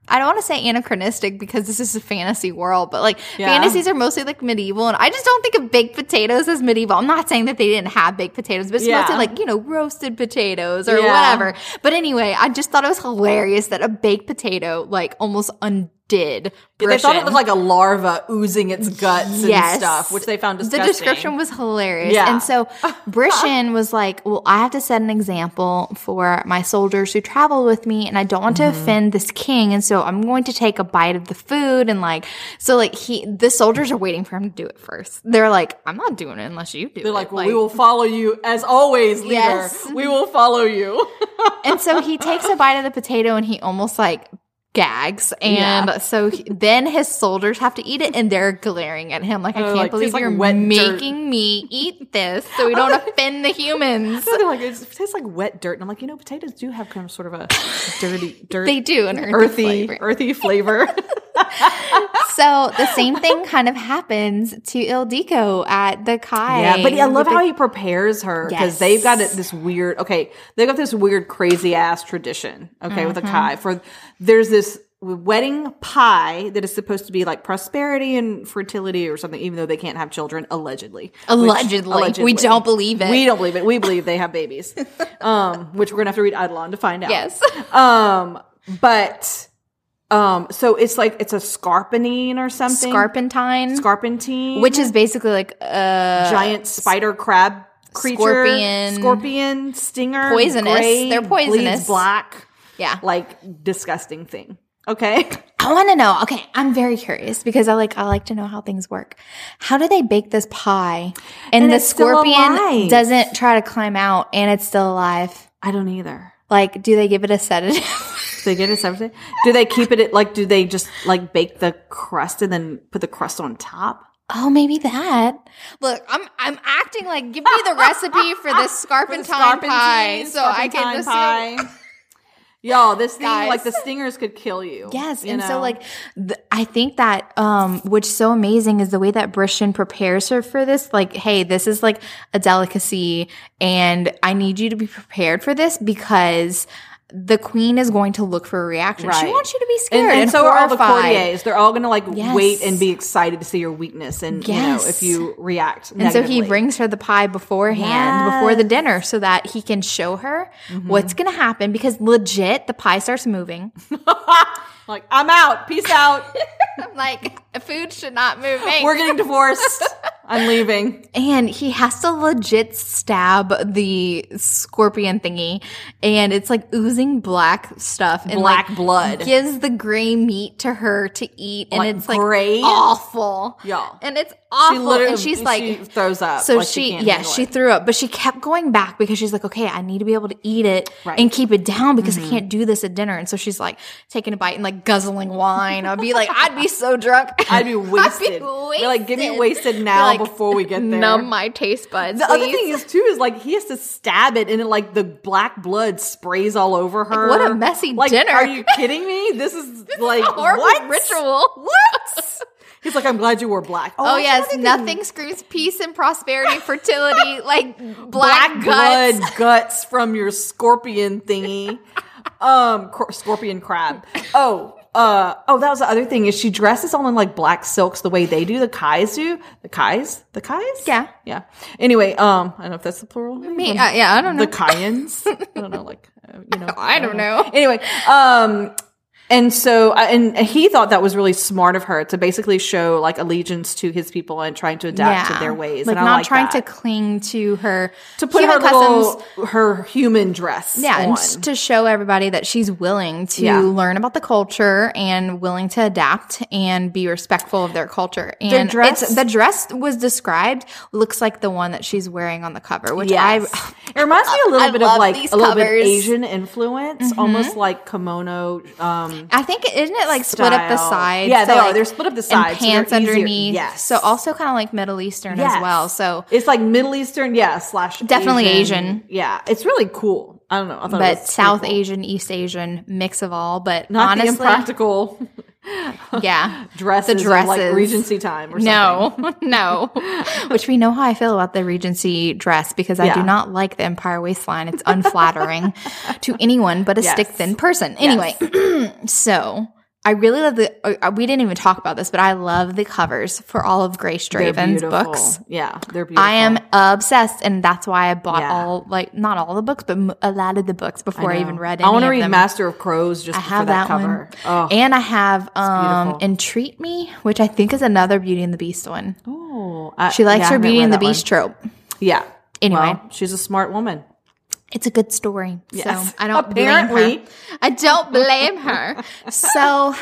I don't want to say anachronistic because this is a fantasy world, but like Yeah. fantasies are mostly like medieval, and I just don't think of baked potatoes as medieval. I'm not saying that they didn't have baked potatoes, but it's Yeah. mostly like you know roasted potatoes or Yeah. whatever. But anyway, I just thought it was hilarious that a baked potato like almost undid. They thought it looked like a larva oozing its guts Yes. and stuff, which they found the description was hilarious. Yeah. And so Brishen was like, Well, I have to set an example for my soldiers who travel with me, and I don't want Mm-hmm. to offend this king. And so I'm going to take a bite of the food. And like, so like, he, the soldiers are waiting for him to do it first. They're like, I'm not doing it unless you do They're it. like, well, we will follow you as always, leader. Yes. We will follow you. and so he takes a bite of the potato and he almost like gags and Yeah. so he- then his soldiers have to eat it and they're glaring at him like i Oh, can't like, believe like you're wet dirt." making me eat this so we don't offend the humans They're like, it tastes like wet dirt. And I'm like, you know, potatoes do have kind of sort of a dirty, dirt, they do an earthy, earthy, flavor. earthy flavor. So the same thing kind of happens to ildiko at the kai Yeah, but I love with how the- he prepares her because Yes. they've got this weird. Okay, they've got this weird, crazy ass tradition. Okay, with a Mm-hmm. kai for there's this wedding pie that is supposed to be like prosperity and fertility or something, even though they can't have children allegedly. Which- Allegedly. We don't believe it. We don't believe it. We believe they have babies, um, which we're gonna have to read Eidolon to find out. yes Um, but um, so it's like it's a scarpentine or something. scarpentine Scarpentine, which is basically like a giant spider crab creature, Scorpion. scorpion, stinger, Poisonous. gray, They're poisonous. black, yeah like disgusting thing. Okay, I want to know. Okay, I'm very curious because I like I like to know how things work. How do they bake this pie and, And the scorpion doesn't try to climb out and it's still alive? I don't either. Like, do they give it a sedative? Do they get it separate? Do they keep it at, like? Do they just like bake the crust and then put the crust on top? oh, maybe that. Look, I'm I'm acting like give me the recipe for this scarpentine pie so I can just pie. Y'all, this thing Guys. like the stingers could kill you. Yes, you and know? so like th- I think that um what's so amazing is the way that Brishen prepares her for this like hey, this is like a delicacy and I need you to be prepared for this because the queen is going to look for a reaction. She wants you to be scared and and, so are all the courtiers. They're all gonna like Yes. wait and be excited to see your weakness, and you know if you react. And so he brings her the pie beforehand, before the dinner, so that he can show her Mm-hmm. what's going to happen. Because legit, the pie starts moving. like, I'm out. Peace out. I'm like, food should not move. We're getting divorced. I'm leaving. And he has to legit stab the scorpion thingy, and it's like oozing black stuff and Black like, blood. Gives the gray meat to her to eat, and Like it's like gray? awful, Y'all. And it's awful. She literally, and she's like, she throws up. so like she, can't yeah, she it. threw up, but she kept going back because she's like, okay, I need to be able to eat it Right. Mm-hmm. and keep it down because I can't do this at dinner. And so she's like taking a bite and like guzzling wine. I'd be like, I'd be so drunk. I'd be wasted. Be like, give me wasted now Like, before we get there. Numb my taste buds. the other thing is too is like he has to stab it and it like the black blood sprays all over her. what a messy like, dinner. Are you kidding me? This is like a horrible what? ritual. What? He's like, I'm glad you wore black. Oh, that's yes, nothing screams peace and prosperity, fertility, like black, Black guts. blood guts from your scorpion thingy. um, cor- scorpion crab. Oh, uh, oh, that was the other thing is she dresses all in like black silks the way they do, the Kais do. The Kais? The Kais? Yeah. Yeah. Anyway, um, I don't know if that's the plural. Me, uh, yeah, I don't know. The Kayans. I don't know, like, uh, you know. I don't know. Anyway, um, and so, and he thought that was really smart of her to basically show like allegiance to his people and trying to adapt to their ways. Like and not like trying that. to cling to her to put human her customs. little her human dress. Yeah, and on. just to show everybody that she's willing to Yeah. learn about the culture and willing to adapt and be respectful of their culture. And dress- it's, the dress was described looks like the one that she's wearing on the cover, which Yes. I it reminds me a little I bit of like a little bit covers. Mm-hmm. Asian influence, almost like kimono. Um, Mm-hmm. I think isn't it like split up the Style. sides? Yeah, they So, are. They're split up the sides, and pants easier- underneath. yes. So also kind of like Middle Eastern as well. So it's like Middle Eastern, yeah, slash Definitely Asian. Yeah, it's really cool. I don't know. I thought it but South cool. Asian, East Asian mix of all. But not honestly, impractical yeah, dresses, the of, like dresses. Regency time or something. No, no. Which we know how I feel about the Regency dress because I Yeah. do not like the Empire waistline. It's unflattering to anyone but a Yes. stick thin person. Anyway, so I really love the. Uh, we didn't even talk about this, but I love the covers for all of Grace Draven's books. Yeah, they're beautiful. I am obsessed, and that's why I bought Yeah. all like not all the books, but a lot of the books before I, know. even read. I want to read Master of Crows just I for have that, that, cover. one, Oh, and I have um. Entreat Me, which I think is another Beauty and the Beast one. oh, I- She likes yeah, her Beauty and the that one. Beast trope. Yeah. Anyway. Well, she's a smart woman. It's a good story. Yes. So I don't blame Apparently. her. I don't blame her. so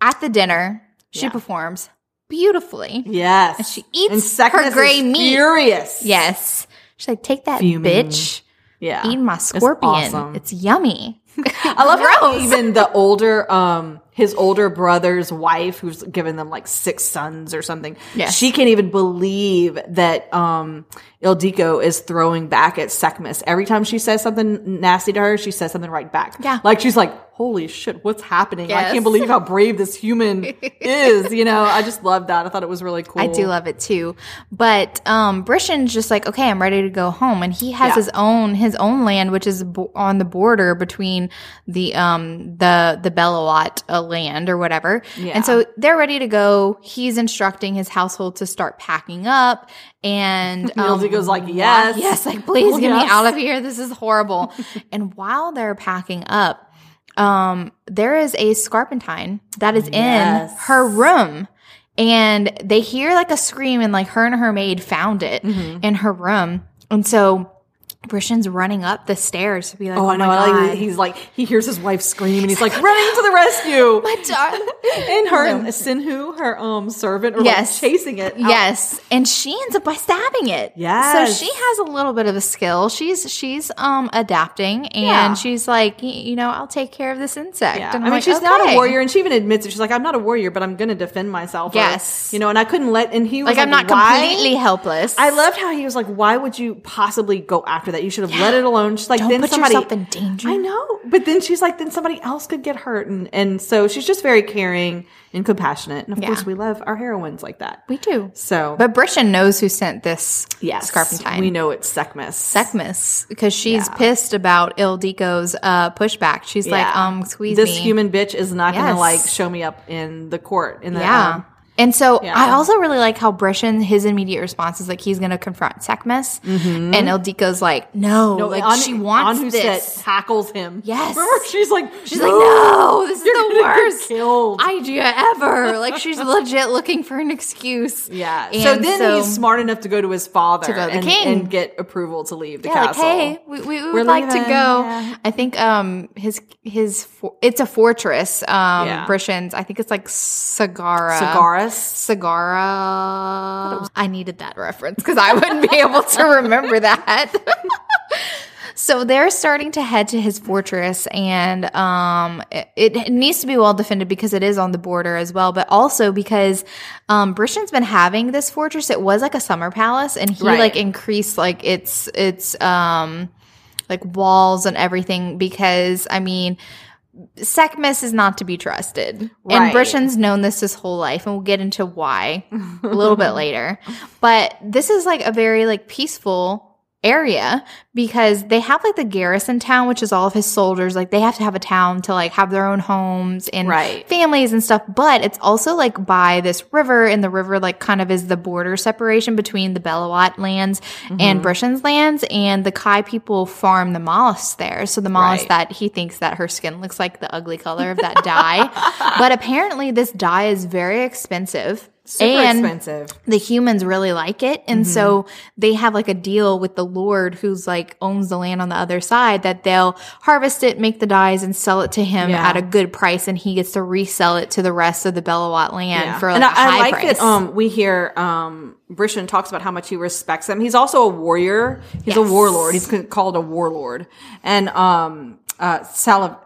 at the dinner, she Yeah. performs beautifully. Yes. And she eats and her gray meat. Furious. Yes. She's like, take that Fuming. bitch. Yeah. Eat my scorpion. awesome. It's yummy. I love how even the older, um, his older brother's wife, who's given them like six sons or something, Yes. she can't even believe that um, Ildiko is throwing back at Secmis. Every time she says something nasty to her, she says something right back. Yeah. like she's like, "Holy shit, what's happening? I can't believe how brave this human is." You know, I just love that. I thought it was really cool. I do love it too. But um Brishen's just like, okay, I'm ready to go home. And he has Yeah. his own his own land, which is bo- on the border between the um the the Belawat uh, land or whatever. Yeah. And so they're ready to go. He's instructing his household to start packing up. And um, goes like, "Yes. yes, like please Oh, get me out of here. This is horrible. and while they're packing up, um, there is a scarpentine that is Yes. in her room. And they hear like a scream, and like her and her maid found it Mm-hmm. in her room. And so Brishen's running up the stairs to be like, Oh, Oh, I know. my God. like, he's like, he hears his wife scream and he's like running to the rescue. my darling. and her Sinhu, her um servant, Yes. like chasing it. out. Yes, and she ends up by stabbing it. Yes. so she has a little bit of a skill. She's she's um adapting, and Yeah. she's like, you know, I'll take care of this insect. Yeah. And I mean, like, she's not a warrior, and she even admits it. She's like, "I'm not a warrior, but I'm going to defend myself." or, Yes. you know, and I couldn't let. And he was Like like, I'm not "Why?" completely helpless. I loved how he was like, "Why would you possibly go after that? You should have let it alone." She's like, Don't "Then put somebody." yourself in danger. I know, but then she's like, "Then somebody else could get hurt," and and so she's just very caring and compassionate. And of Yeah. course, we love our heroines like that. we do. So, But Brishen knows who sent this yes, scarpentine. we know it's Secmis. Secmis because she's Yeah. pissed about Ildiko's uh, pushback. She's like, Yeah. um, squeeze this me. human bitch is not going to like show me up in the court in the Yeah. um, and so yeah. I also really like how Brishen, his immediate response is like he's going to confront Secmis, and Ildiko's like, no, Mm-hmm. No, like An- she wants Anhuset this. tackles him. Yes. Remember, she's like, She's like, no, this is the worst killed. idea ever. Like she's legit looking for an excuse. yeah. And so then he's smart enough to go to his father To to the and, king. and get approval to leave the Yeah, like hey, we, we, we We're would like to go. yeah. I think um his his for, it's a fortress. Um. Brishen's. I think it's like Sagara. Sagara. Sagara. I needed that reference because I wouldn't be able to remember that. so they're starting to head to his fortress, and um, it, it needs to be well defended because it is on the border as well, but also because um, Brishen's been having this fortress. It was like a summer palace, and he Right. like increased like its its um like walls and everything because I mean. Secmis is not to be trusted. Right. And Brishen's known this his whole life, and we'll get into why a little bit later. But this is like a very like peaceful area because they have like the garrison town, which is all of his soldiers. Like they have to have a town to like have their own homes and Right. families and stuff. But it's also like by this river, and the river like kind of is the border separation between the Belawat lands Mm-hmm. and Brishen's lands. And the Kai people farm the mollusks there. So the mollusk Right. that he thinks that her skin looks like the ugly color of that dye. but apparently this dye is very expensive. Super and expensive. the humans really like it and Mm-hmm. so they have like a deal with the lord who's like owns the land on the other side that they'll harvest it make the dyes and sell it to him Yeah. at a good price and he gets to resell it to the rest of the Belawat land Yeah. for like and a I, high I like price that um, we hear um, Brishen talks about how much he respects them. He's also a warrior. He's a warlord. He's called a warlord. And um, uh, Salav-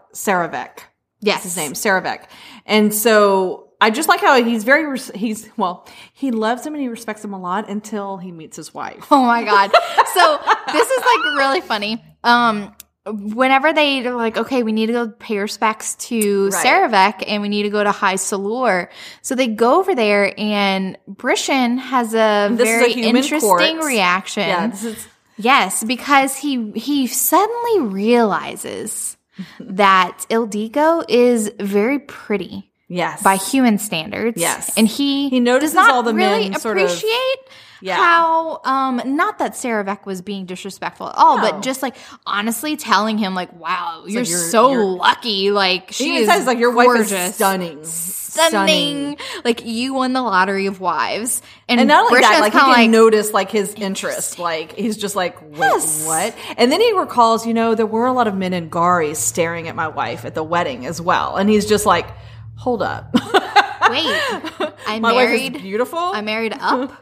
yes his name, Serovek. And so I just like how he's very, he's, well, he loves him and he respects him a lot until he meets his wife. Oh my god. So this is like really funny. Um whenever they are like, okay, we need to go pay respects to Right. Serovek and we need to go to High Salur. So they go over there and Brishen has a This is a very interesting court. reaction. Yeah, this is, Yes, because he he suddenly realizes that Ildiko is very pretty yes. by human standards. Yes. and he He notices does not all the really men sort of- appreciate Yeah. how um not that Serovek was being disrespectful at all, No. but just like honestly telling him like, "Wow, you're, like, you're- so you're- lucky." Like she is says, like, your wife gorgeous, is stunning. stunning. Like you won the lottery of wives, and, And not only that, Brishen's like he can like, notice like his interest. Like he's just like, Yes. what? And then he recalls, you know, there were a lot of men in Gauri staring at my wife at the wedding as well. And he's just like, hold up. "Wait, I my wife married." is beautiful. I married up.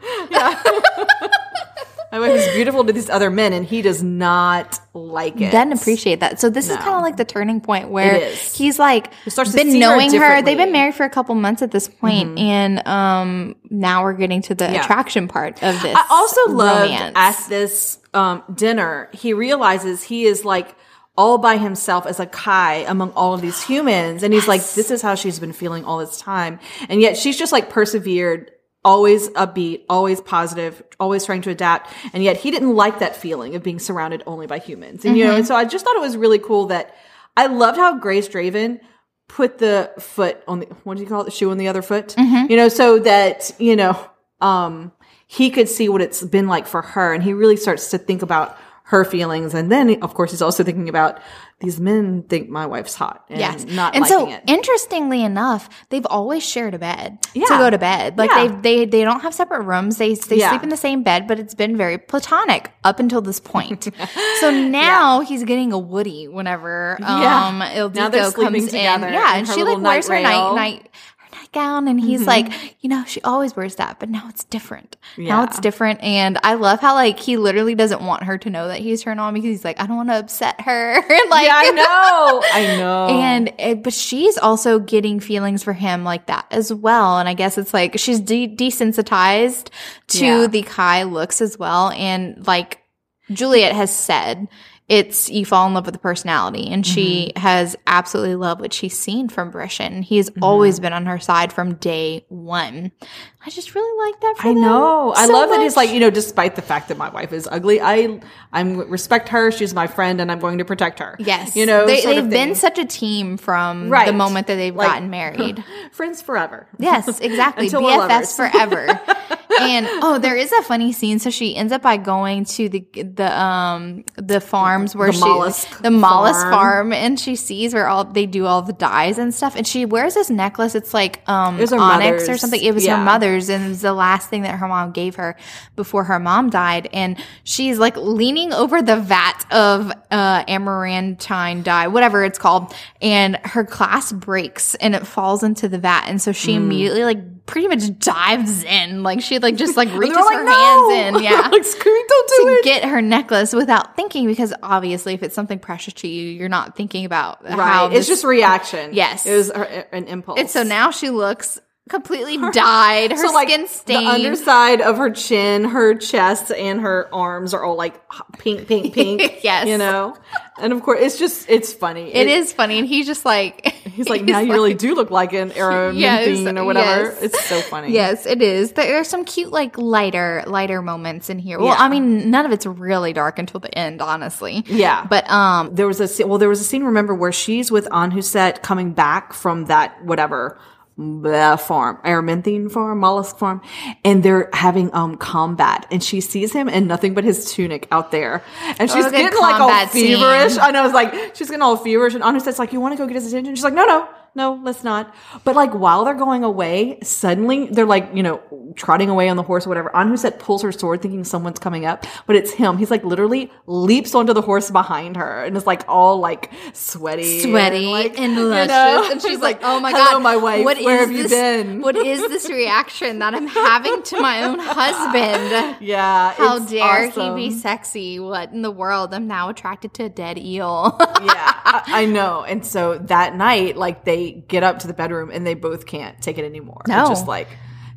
my wife is beautiful to these other men, and he does not like it. Doesn't appreciate that. So this is kind of like the turning point where he's like to been see her knowing her. They've. Mm-hmm. been married for a couple months at this point, and um now we're getting to the Yeah. attraction part of this. I also love at this um, dinner, he realizes he is like all by himself as a Kai among all of these humans. And he's like, this is how she's been feeling all this time. And yet she's just like persevered, always upbeat, always positive, always trying to adapt. And yet he didn't like that feeling of being surrounded only by humans. And, you know, and so I just thought it was really cool that I loved how Grace Draven put the foot on the, what do you call it? The shoe on the other foot, you know, so that, you know, um, he could see what it's been like for her and he really starts to think about her feelings and then of course he's also thinking about these men think my wife's hot and Yes. not and so it interestingly enough, they've always shared a bed to go to bed. Like Yeah. they they they don't have separate rooms. They they Yeah. sleep in the same bed, but it's been very platonic up until this point. so now he's getting a Woody whenever um Yeah. Ildiko Now they're sleeping comes together in. Yeah, and she like wears her night night rail. Mm-hmm. night her nightgown and he's like, you know, she always wears that, but now it's different. Now it's different. And I love how like he literally doesn't want her to know that he's turned on because he's like, I don't want to upset her. like yeah i know i know and eh, but she's also getting feelings for him like that as well and i guess it's like she's de- desensitized to Yeah. the kai looks as well and like juliet has said it's you fall in love with the personality and she Mm-hmm. has absolutely loved what she's seen from Brishen. He has Mm-hmm. always been on her side from day one. I just really like that for I them know. I so love that he's like, you know, despite the fact that my wife is ugly, I I respect her. She's my friend, and I'm going to protect her. Yes. you know, they, of been such a team from the moment that they've Like- gotten married. friends forever. Yes, exactly. BFFs forever. and oh, there is a funny scene. So she ends up by going to the the um the farms where The she mollusk the mollusk farm. farm. and she sees where all they do all the dyes and stuff. And she wears this necklace. It's like um her onyx or something. It was Yeah. her mother's, and it was the last thing that her mom gave her before her mom died. And she's like leaning over the vat of uh amaranthine dye, whatever it's called, and her glass breaks and it falls into the vat. And so she immediately like pretty much dives in. Like she like just like reaches like, her "No!" hands in. Yeah. like screaming, don't do to it. get her necklace without thinking because obviously if it's something precious to you, you're not thinking about how right. this It's just reaction. Yes. it was her, an impulse. and so now she looks completely dyed, her So, like, skin The underside of her chin, her chest, and her arms are all like pink, pink, pink. Yes. you know. And of course, it's just it's funny. it is funny, and he's just like He's like, now you really do look like an Araminthine Yes, or whatever. yes. It's so funny. Yes, it is. There- are some cute, like lighter, lighter moments in here. Well, Yeah. I mean, none of it's really dark until the end, honestly. Yeah. But um, there was a well, there was a scene, remember, where she's with Anhuset coming back from that whatever bleh, farm, Araminthine farm, mollusk farm, and they're having um combat, and she sees him and nothing but his tunic out there, and she's good getting like all combat scene. feverish. I know, it's like she's getting all feverish, and Anhuset's like, "You want to go get his attention?" She's like, "No, no." No, let's not. But like while they're going away, suddenly they're like, you know, trotting away on the horse or whatever. Anhuset pulls her sword thinking someone's coming up, but it's him. He's like literally leaps onto the horse behind her and is like all like sweaty. sweaty like, and you know? and she's He's like, "Oh my "Hello, god, my wife. What Where have you been?" What is this reaction that I'm having to my own husband? Yeah. How dare awesome. he be sexy? What in the world? I'm now attracted to a dead eel. yeah, I, I know. And so that night, like they get up to the bedroom and they both can't take it anymore. No. Just like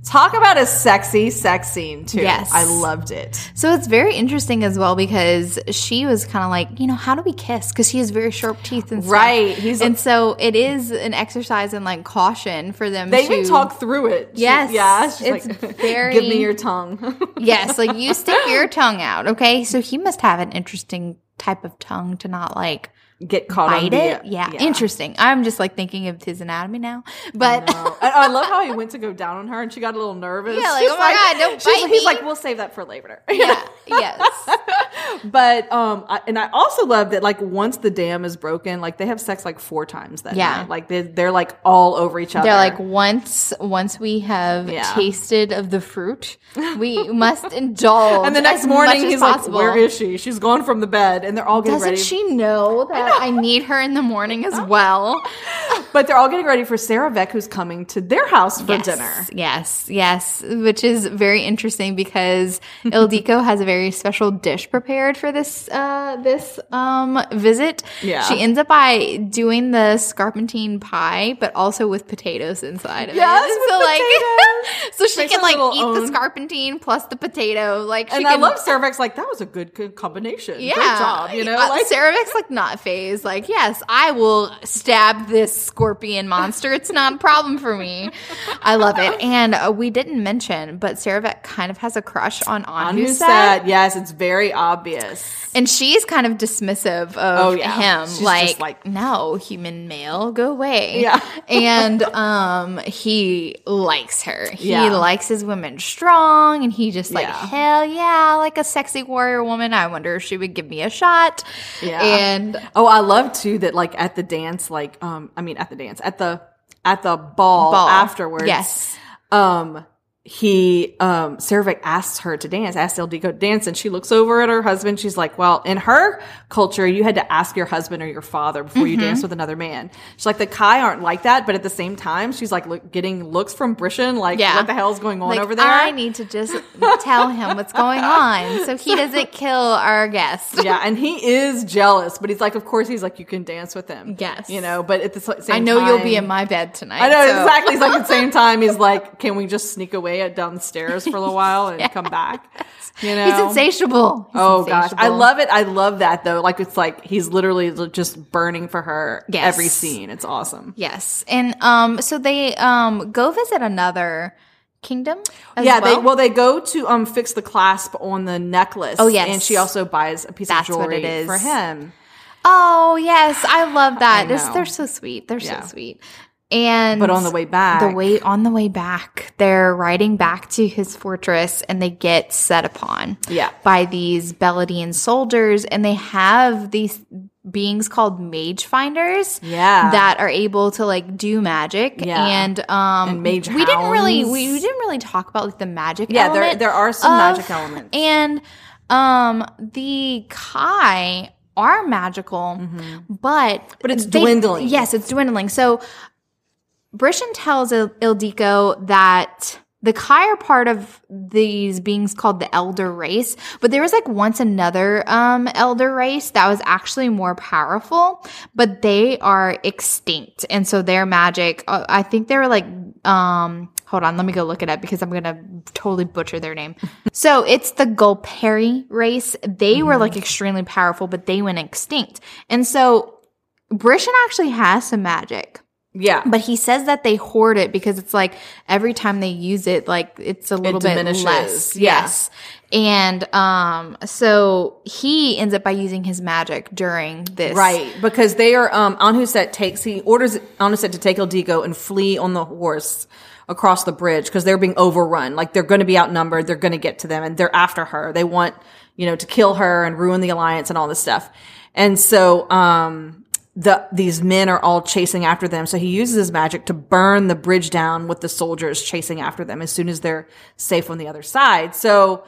talk about a sexy sex scene too. Yes. I loved it. So it's very interesting as well because she was kind of like, you know, how do we kiss? Because she has very sharp teeth and stuff. Right. He's and so it is an exercise in like caution for them. They to, even talk through it. She- Yes, yeah. She's it's like, very- give me your tongue. Yes, like you stick your tongue out. Okay, so he must have an interesting type of tongue to not like Get caught on bite the, it. Yeah, interesting. I'm just like thinking of his anatomy now, but. I, I love how he went to go down on her and she got a little nervous. Yeah, like, She's oh my God, don't bite He's me. like, we'll save that for later. yeah, yes, but um, I, and I also love that like once the dam is broken, like they have sex like four times that Yeah. night. Like they they're like all over each other. they're like once once we have Yeah. tasted of the fruit, we must indulge. and the next morning he's possible. like, "Where is she? She's gone from the bed," and they're all getting ready. Doesn't ready. she know that I, need her in the morning as well? but they're all getting ready for Serovek, who's coming to their house for yes, dinner. Yes, yes, which is very interesting because Ildiko has a very special dish prepared for this uh, this um, visit. Yeah. she ends up by doing the scarpentine pie, but also with potatoes inside of Yes, it. so like, so she Makes can like eat own- the scarpentine plus the potato. Like, she And can, I love Sarah Beck's like that was a good, good combination. yeah, Great job, you know. Uh, like Sarah like not phased. Like, yes, I will stab this scorpion monster. It's not a problem for me. I love it. And uh, we didn't mention, but Sarah kind of has a crush on Anhuset. yes, it's very obvious. And she's kind of dismissive of Oh, yeah. him. She's like, just like- no, human male, go away. Yeah. and um he likes her. He Yeah. likes his women strong and he just like, Yeah. hell yeah, like a sexy warrior woman. I wonder if she would give me a shot. Yeah. And Oh, I love too that like at the dance, like um, I mean at the dance at the at the ball, Ball. afterwards. Yes. Um, he um Sarah asks her to dance, asks Ildiko to dance, and she looks over at her husband. She's like, "Well, in her culture, you had to ask your husband or your father before you Mm-hmm. dance with another man." She's like, "The Kai aren't like that," but at the same time, she's like look, getting looks from Brishen, like, Yeah. "What the hell's going on like, over there?" I need to just tell him what's going on so he doesn't kill our guest. yeah, and he is jealous, but he's like, of course, he's like, you can dance with him. Yes. you know, but at the same I know you'll be in my bed tonight. I know so- exactly. He's like at the same time. He's like, can we just sneak away at downstairs for a little while and come back? You know, He's insatiable. He's Oh gosh, I love it. I love that though. Like it's like he's literally just burning for her Yes. every scene. It's awesome. Yes, and um, so they um go visit another kingdom. As yeah, well? they well they go to um fix the clasp on the necklace. Oh, yes. and she also buys a piece That's of what jewelry it is. for him. Oh yes, I love that. I This, they're so sweet. They're Yeah. so sweet. And But on the way back, the way on the way back, they're riding back to his fortress, and they get set upon. Yeah. by these Beladine soldiers, and they have these beings called mage finders. Yeah. that are able to like do magic. Yeah. and um, And mage we didn't really we, we didn't really talk about like the magic. yeah, there there are some of- magic elements. and um the Kai are magical, but Mm-hmm. But it's they- dwindling. Yes, it's dwindling. So Brishen tells Il- Ildiko that the Kai are part of these beings called the Elder Race, but there was like once another um Elder Race that was actually more powerful, but they are extinct, and so their magic. Uh, I think they were like um. Hold on, let me go look it up because I'm gonna totally butcher their name. so it's the Gulperi race. They were like extremely powerful, but they went extinct, and so Brishen actually has some magic. Yeah. But he says that they hoard it because it's like every time they use it, like it's a little bit less. Yeah. Yes. And um, so he ends up by using his magic during this. Right, because they are um Anhuset takes he orders Anhuset to take Ildiko and flee on the horse across the bridge because they're being overrun. Like they're going to be outnumbered, they're going to get to them and they're after her. They want, you know, to kill her and ruin the alliance and all this stuff. And so um the these men are all chasing after them. So he uses his magic to burn the bridge down with the soldiers chasing after them as soon as they're safe on the other side. So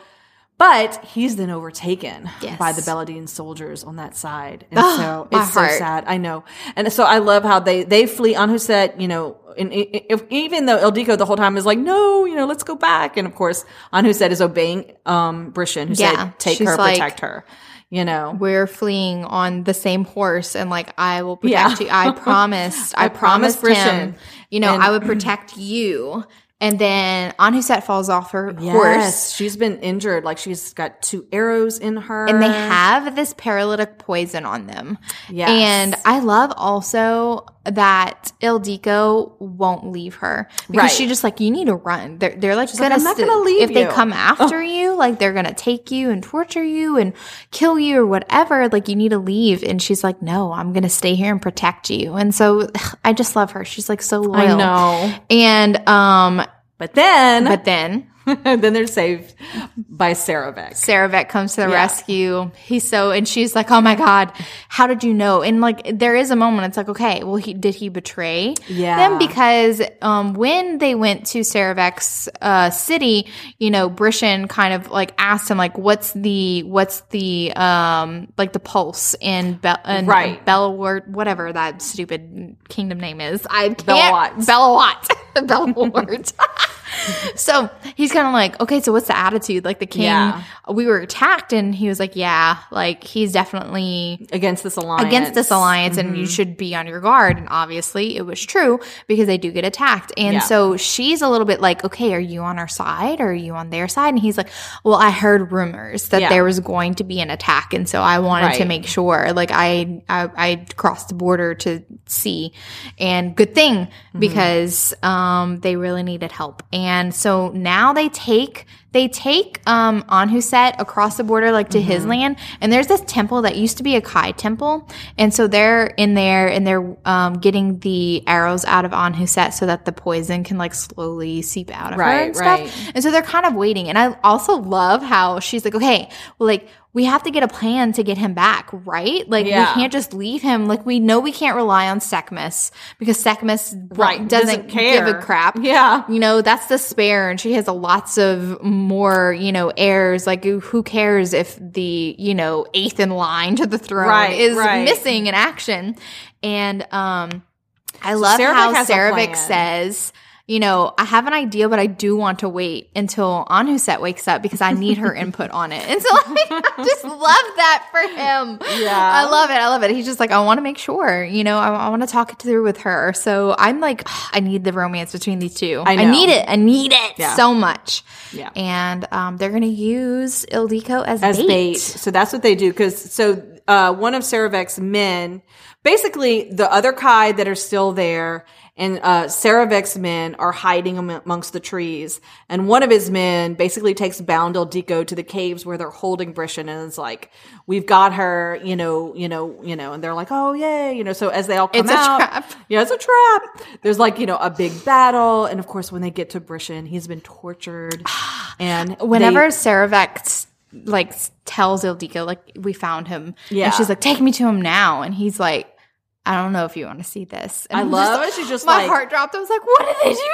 but he's then overtaken Yes. by the Beladine soldiers on that side. And Ah, so it's so heart. sad. I know. And so I love how they, they flee Anhuset, you know, and if, even though Ildiko the whole time is like, no, you know, let's go back. And of course, Anhuset is obeying, um, Brishen, who Yeah, said, take her, like- protect her, you know. We're fleeing on the same horse, and like I will protect Yeah. you. I promised. I, I promised promised him. Brishen. You know, And- I would protect you. And then Anhuset falls off her horse. She's been injured. Like she's got two arrows in her. and they have this paralytic poison on them. Yes. And I love also that Ildiko won't leave her because Right. she just like you need to run. They're they're like, like, gonna "I'm not gonna leave if they come after you, like they're gonna take you and torture you and kill you or whatever. Like you need to leave. And she's like, no, I'm gonna stay here and protect you. And so I just love her. She's like so loyal. I know. And um, But then, but then then they're saved by Serovek. Serovek comes to the Yeah. rescue. He's so, and she's like, "Oh my god, how did you know?" And like, there is a moment. It's like, okay, well, he did he betray Yeah. them because um, when they went to Serovek's uh, city, you know, Brishen kind of like asked him like, "What's the what's the um like the pulse in Be- in Right. Belwart, whatever that stupid kingdom name is? I can't Belawat. Belawat, Belawart." so he's kind of like, okay, so what's the attitude? Like the king, Yeah. we were attacked, and he was like, yeah, like he's definitely Against this alliance. against this alliance, and Mm-hmm. you should be on your guard. And obviously, it was true because they do get attacked. And Yeah. so she's a little bit like, okay, are you on our side or are you on their side? And he's like, well, I heard rumors that Yeah. there was going to be an attack, and so I wanted to make sure. Like I, I, I crossed the border to see, and good thing Mm-hmm. because um, they really needed help. And so now they take they take um Anhuset across the border like to Mm-hmm. his land and there's this temple that used to be a Kai temple and so they're in there and they're um getting the arrows out of Anhuset so that the poison can like slowly seep out of her Right, and stuff. right. And so they're kind of waiting and I also love how she's like okay well like we have to get a plan to get him back, right? Like Yeah. we can't just leave him. Like we know we can't rely on Sekhmet because Sekhmet Right, doesn't, doesn't give a crap. Yeah. You know, that's the spare and she has a lots of more, you know, heirs. Like who cares if the, you know, eighth in line to the throne Right, is right. missing in action. And um I love how Serovek says, you know, I have an idea, but I do want to wait until Anhuset wakes up because I need her input on it. And so like, I just love that for him. Yeah. I love it. I love it. He's just like, I want to make sure, you know, I, I want to talk it through with her. So I'm like, I need the romance between these two. I know. need it. I need it Yeah. so much. Yeah. And um, they're going to use Ildiko as, as bait. bait. So that's what they do. Cause so, uh, one of Serovek's men, basically the other Kai that are still there and, uh, Serovek's men are hiding amongst the trees. And one of his men basically takes Boundel Ildiko to the caves where they're holding Brishen and is like, we've got her, you know, you know, you know, and they're like, oh yay, you know, so as they all come It's a out, trap. yeah, it's a trap. There's like, you know, a big battle. And of course, when they get to Brishen, he's been tortured and Whenever they- Serovek like tells Ildiko, like we found him, Yeah. and she's like, "Take me to him now," and he's like, "I don't know if you want to see this." And I I'm love how she's just my like- heart dropped. I was like, "What did they do to him?"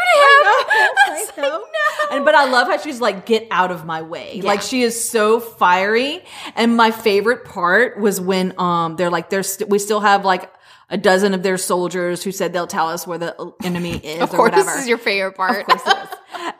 I was like, no. And but I love how she's like, get out of my way. Like she is so fiery. And my favorite part was when um they're like, there's st- we still have like a dozen of their soldiers who said they'll tell us where the enemy is Of or course, whatever. this is your favorite part.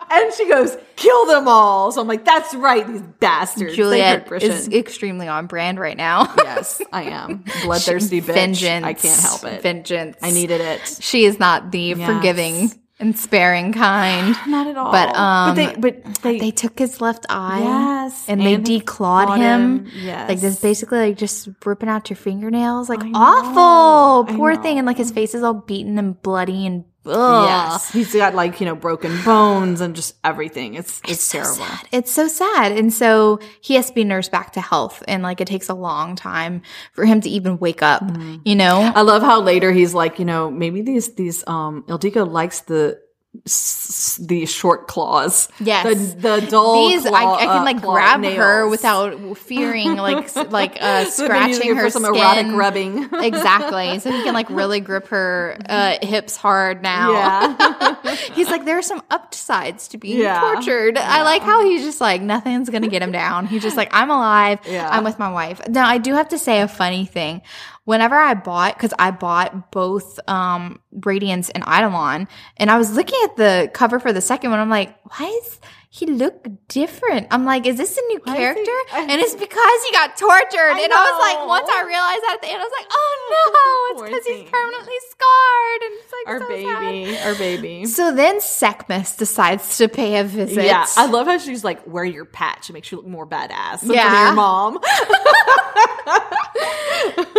and she goes, kill them all. So I'm like, that's right, these bastards. Juliet is extremely on brand right now. yes, I am bloodthirsty bitch. Vengeance. I can't help it. Vengeance. I needed it. She is not the forgiving and sparing kind. Not at all. But, um, but they, but they, They took his left eye. Yes, And they and they declawed him. him. Yes. Like this basically like just ripping out your fingernails. Like I awful. I Poor thing. And like his face is all beaten and bloody and ugh. yes, he's got like you know broken bones and just everything. It's it's, so terrible. sad. It's so sad. And so he has to be nursed back to health. And like it takes a long time for him to even wake up, Mm-hmm. you know? I love how later he's like, you know, maybe these these um Ildiko likes the s- the short claws. Yes. the, the dull. These claw- I, I can uh, like claw grab her without fearing like s- like uh, So they've been using scratching her some skin. erotic rubbing. exactly. So he can like really grip her uh, hips hard now. Yeah, He's like, there are some upsides to being Yeah. tortured. I like how he's just like, nothing's to get him down. He's just like, I'm alive. Yeah. I'm with my wife. Now, I do have to say a funny thing. Whenever I bought, because I bought both um, Radiance and Eidolon, and I was looking at the cover for the second one, I'm like, why is he look different? I'm like, is this a new he- character? and it's because he got tortured. and I was like, once I realized that at the end, I was like, oh no, it's because he's permanently scarred. And it's like, our so sad. baby, our baby. So then Sekhmet decides to pay a visit. Yeah, I love how she's like, wear your patch. It makes you look more badass. Yeah. your mom.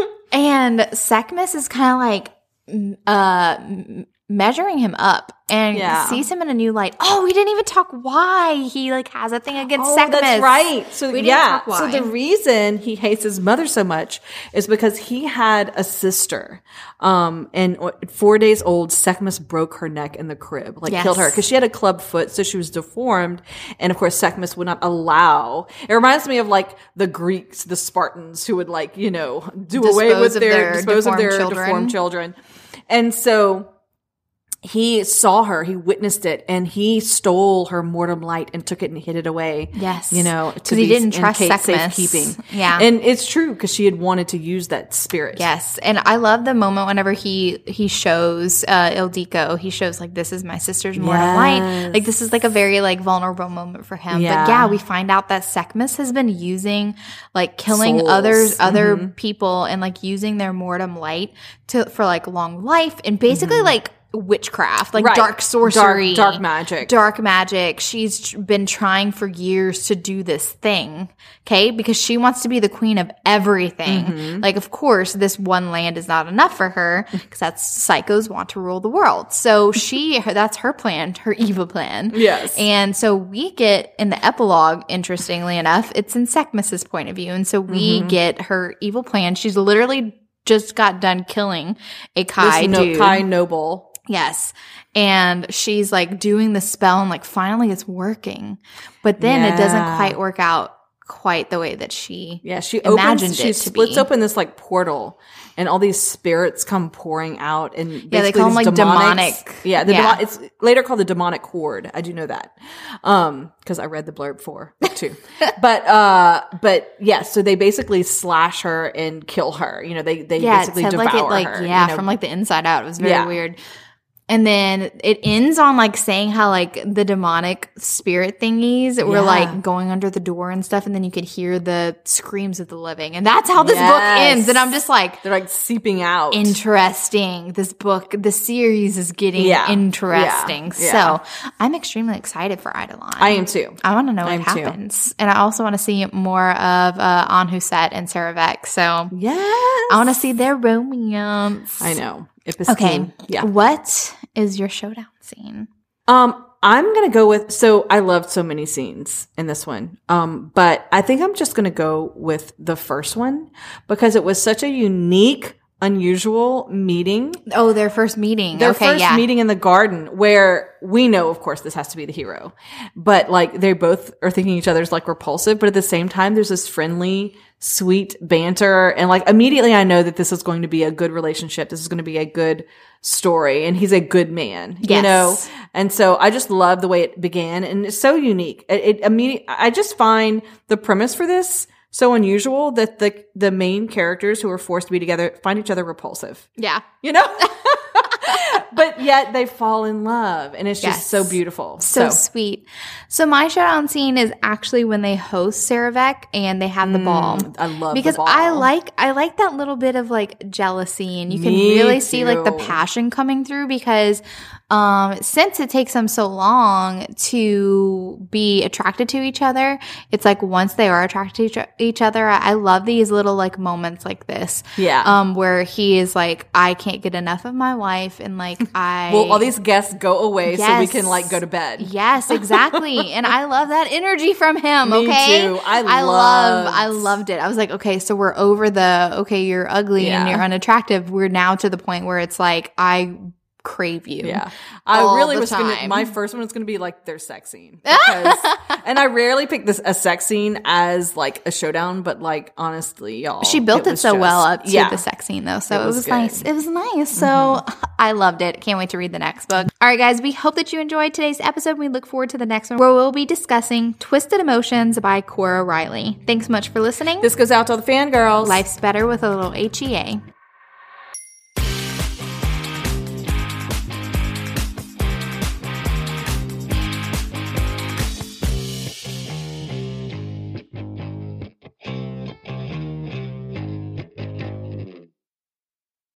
and Sekhmet is kind of like uh, measuring him up and Yeah. sees him in a new light. Oh, we didn't even talk why he like has a thing against Oh, Sekhmet. that's right. So We didn't yeah, so the reason he hates his mother so much is because he had a sister, um, and four days old, Sekhmet broke her neck in the crib, like Yes. killed her because she had a club foot, so she was deformed, and of course Sekhmet would not allow. It reminds me of like the Greeks, the Spartans, who would like you know do away with their, their dispose of their children. deformed children, and so he saw her, he witnessed it, and he stole her mortem light and took it and hid it away. Yes. you know, 'Cause he didn't trust Sekhmet. safekeeping. Yeah. and it's true because she had wanted to use that spirit. Yes, and I love the moment whenever he he shows uh Ildiko, he shows like this is my sister's mortal light. Like this is like a very like vulnerable moment for him. Yeah. But yeah, we find out that Sekhmet has been using like killing Souls. others other people and like using their mortem light to for like long life and basically like witchcraft, like. Right. dark sorcery, Dark- dark magic. dark magic. She's been trying for years to do this thing, okay? Because she wants to be the queen of everything. Mm-hmm. Like, of course, this one land is not enough for her because that's psychos want to rule the world. So she, that's her plan, her evil plan. Yes. And so we get in the epilogue, interestingly enough, it's in Sekhmet's point of view. And so we Mm-hmm. get her evil plan. She's literally just got done killing a Kai no, dude. Kai Noble. Yes. And she's like doing the spell and like finally it's working. But then it doesn't quite work out quite the way that she Yeah, she imagined opens, she it to splits be. open this like portal, and all these spirits come pouring out, and Yeah, they call them, like, demonics- demonic. Yeah, the Yeah. demo- it's later called the demonic horde. I do know that, um, because I read the blurb for it too. but uh, but yeah, so they basically slash her and kill her. You know, they they yeah, basically devour like it like her. yeah, you know. from like the inside out. It was very Yeah. weird. And then it ends on like saying how like the demonic spirit thingies were Yeah. like going under the door and stuff, and then you could hear the screams of the living, and that's how this book ends. And I'm just like, they're like seeping out. interesting. This book, the series is getting Yeah. interesting. Yeah. So I'm extremely excited for Eidolon. I am too. I want to know what I too. happens. And I also want to see more of uh, Anhuset and Serovek. So Yes, I want to see their romance. I know. Okay. yeah. What is your showdown scene? Um, I'm gonna go with. So I loved so many scenes in this one. Um, but I think I'm just gonna go with the first one because it was such a unique, unusual meeting. Oh, their first meeting. Their okay, first yeah. meeting in the garden, where we know, of course, this has to be the hero, but like they both are thinking each other's like repulsive, but at the same time, there's this friendly, sweet banter, and like immediately, I know that this is going to be a good relationship. This is going to be a good story, and he's a good man, you know. And so I just love the way it began, and it's so unique. It, it immediate. I just find the premise for this so unusual that the the main characters who are forced to be together find each other repulsive yeah. you know? but yet they fall in love and it's just so beautiful. So, So, sweet. So my showdown scene is actually when they host Serovek and they have the mm, ball. I love because. I like I like that little bit of like jealousy and you can Me really see like the passion coming through because um, since it takes them so long to be attracted to each other, it's like once they are attracted to each, other, I, love these little like moments like this. Yeah. Um, where he is like, I can't get enough of my wife, and like I. Well, all these guests go away so we can like go to bed. Yes, exactly. and I love that energy from him. Me okay. too. I I love I loved it. I was like, okay, so we're over the okay, you're ugly and you're unattractive. We're now to the point where it's like I crave you. Yeah. I All really was gonna my first one was gonna be like their sex scene. Because, and I rarely pick this a sex scene as like a showdown, but like honestly, y'all. She built it, was so well up to yeah. the sex scene though. So It it was was, good. Mm-hmm. nice. It was nice. So I loved it. Can't wait to read the next book. All right, guys, we hope that you enjoyed today's episode. We look forward to the next one where we'll be discussing Twisted Emotions by Cora Reilly. Thanks so much for listening. This goes out to all the fangirls. Life's better with a little E HEA.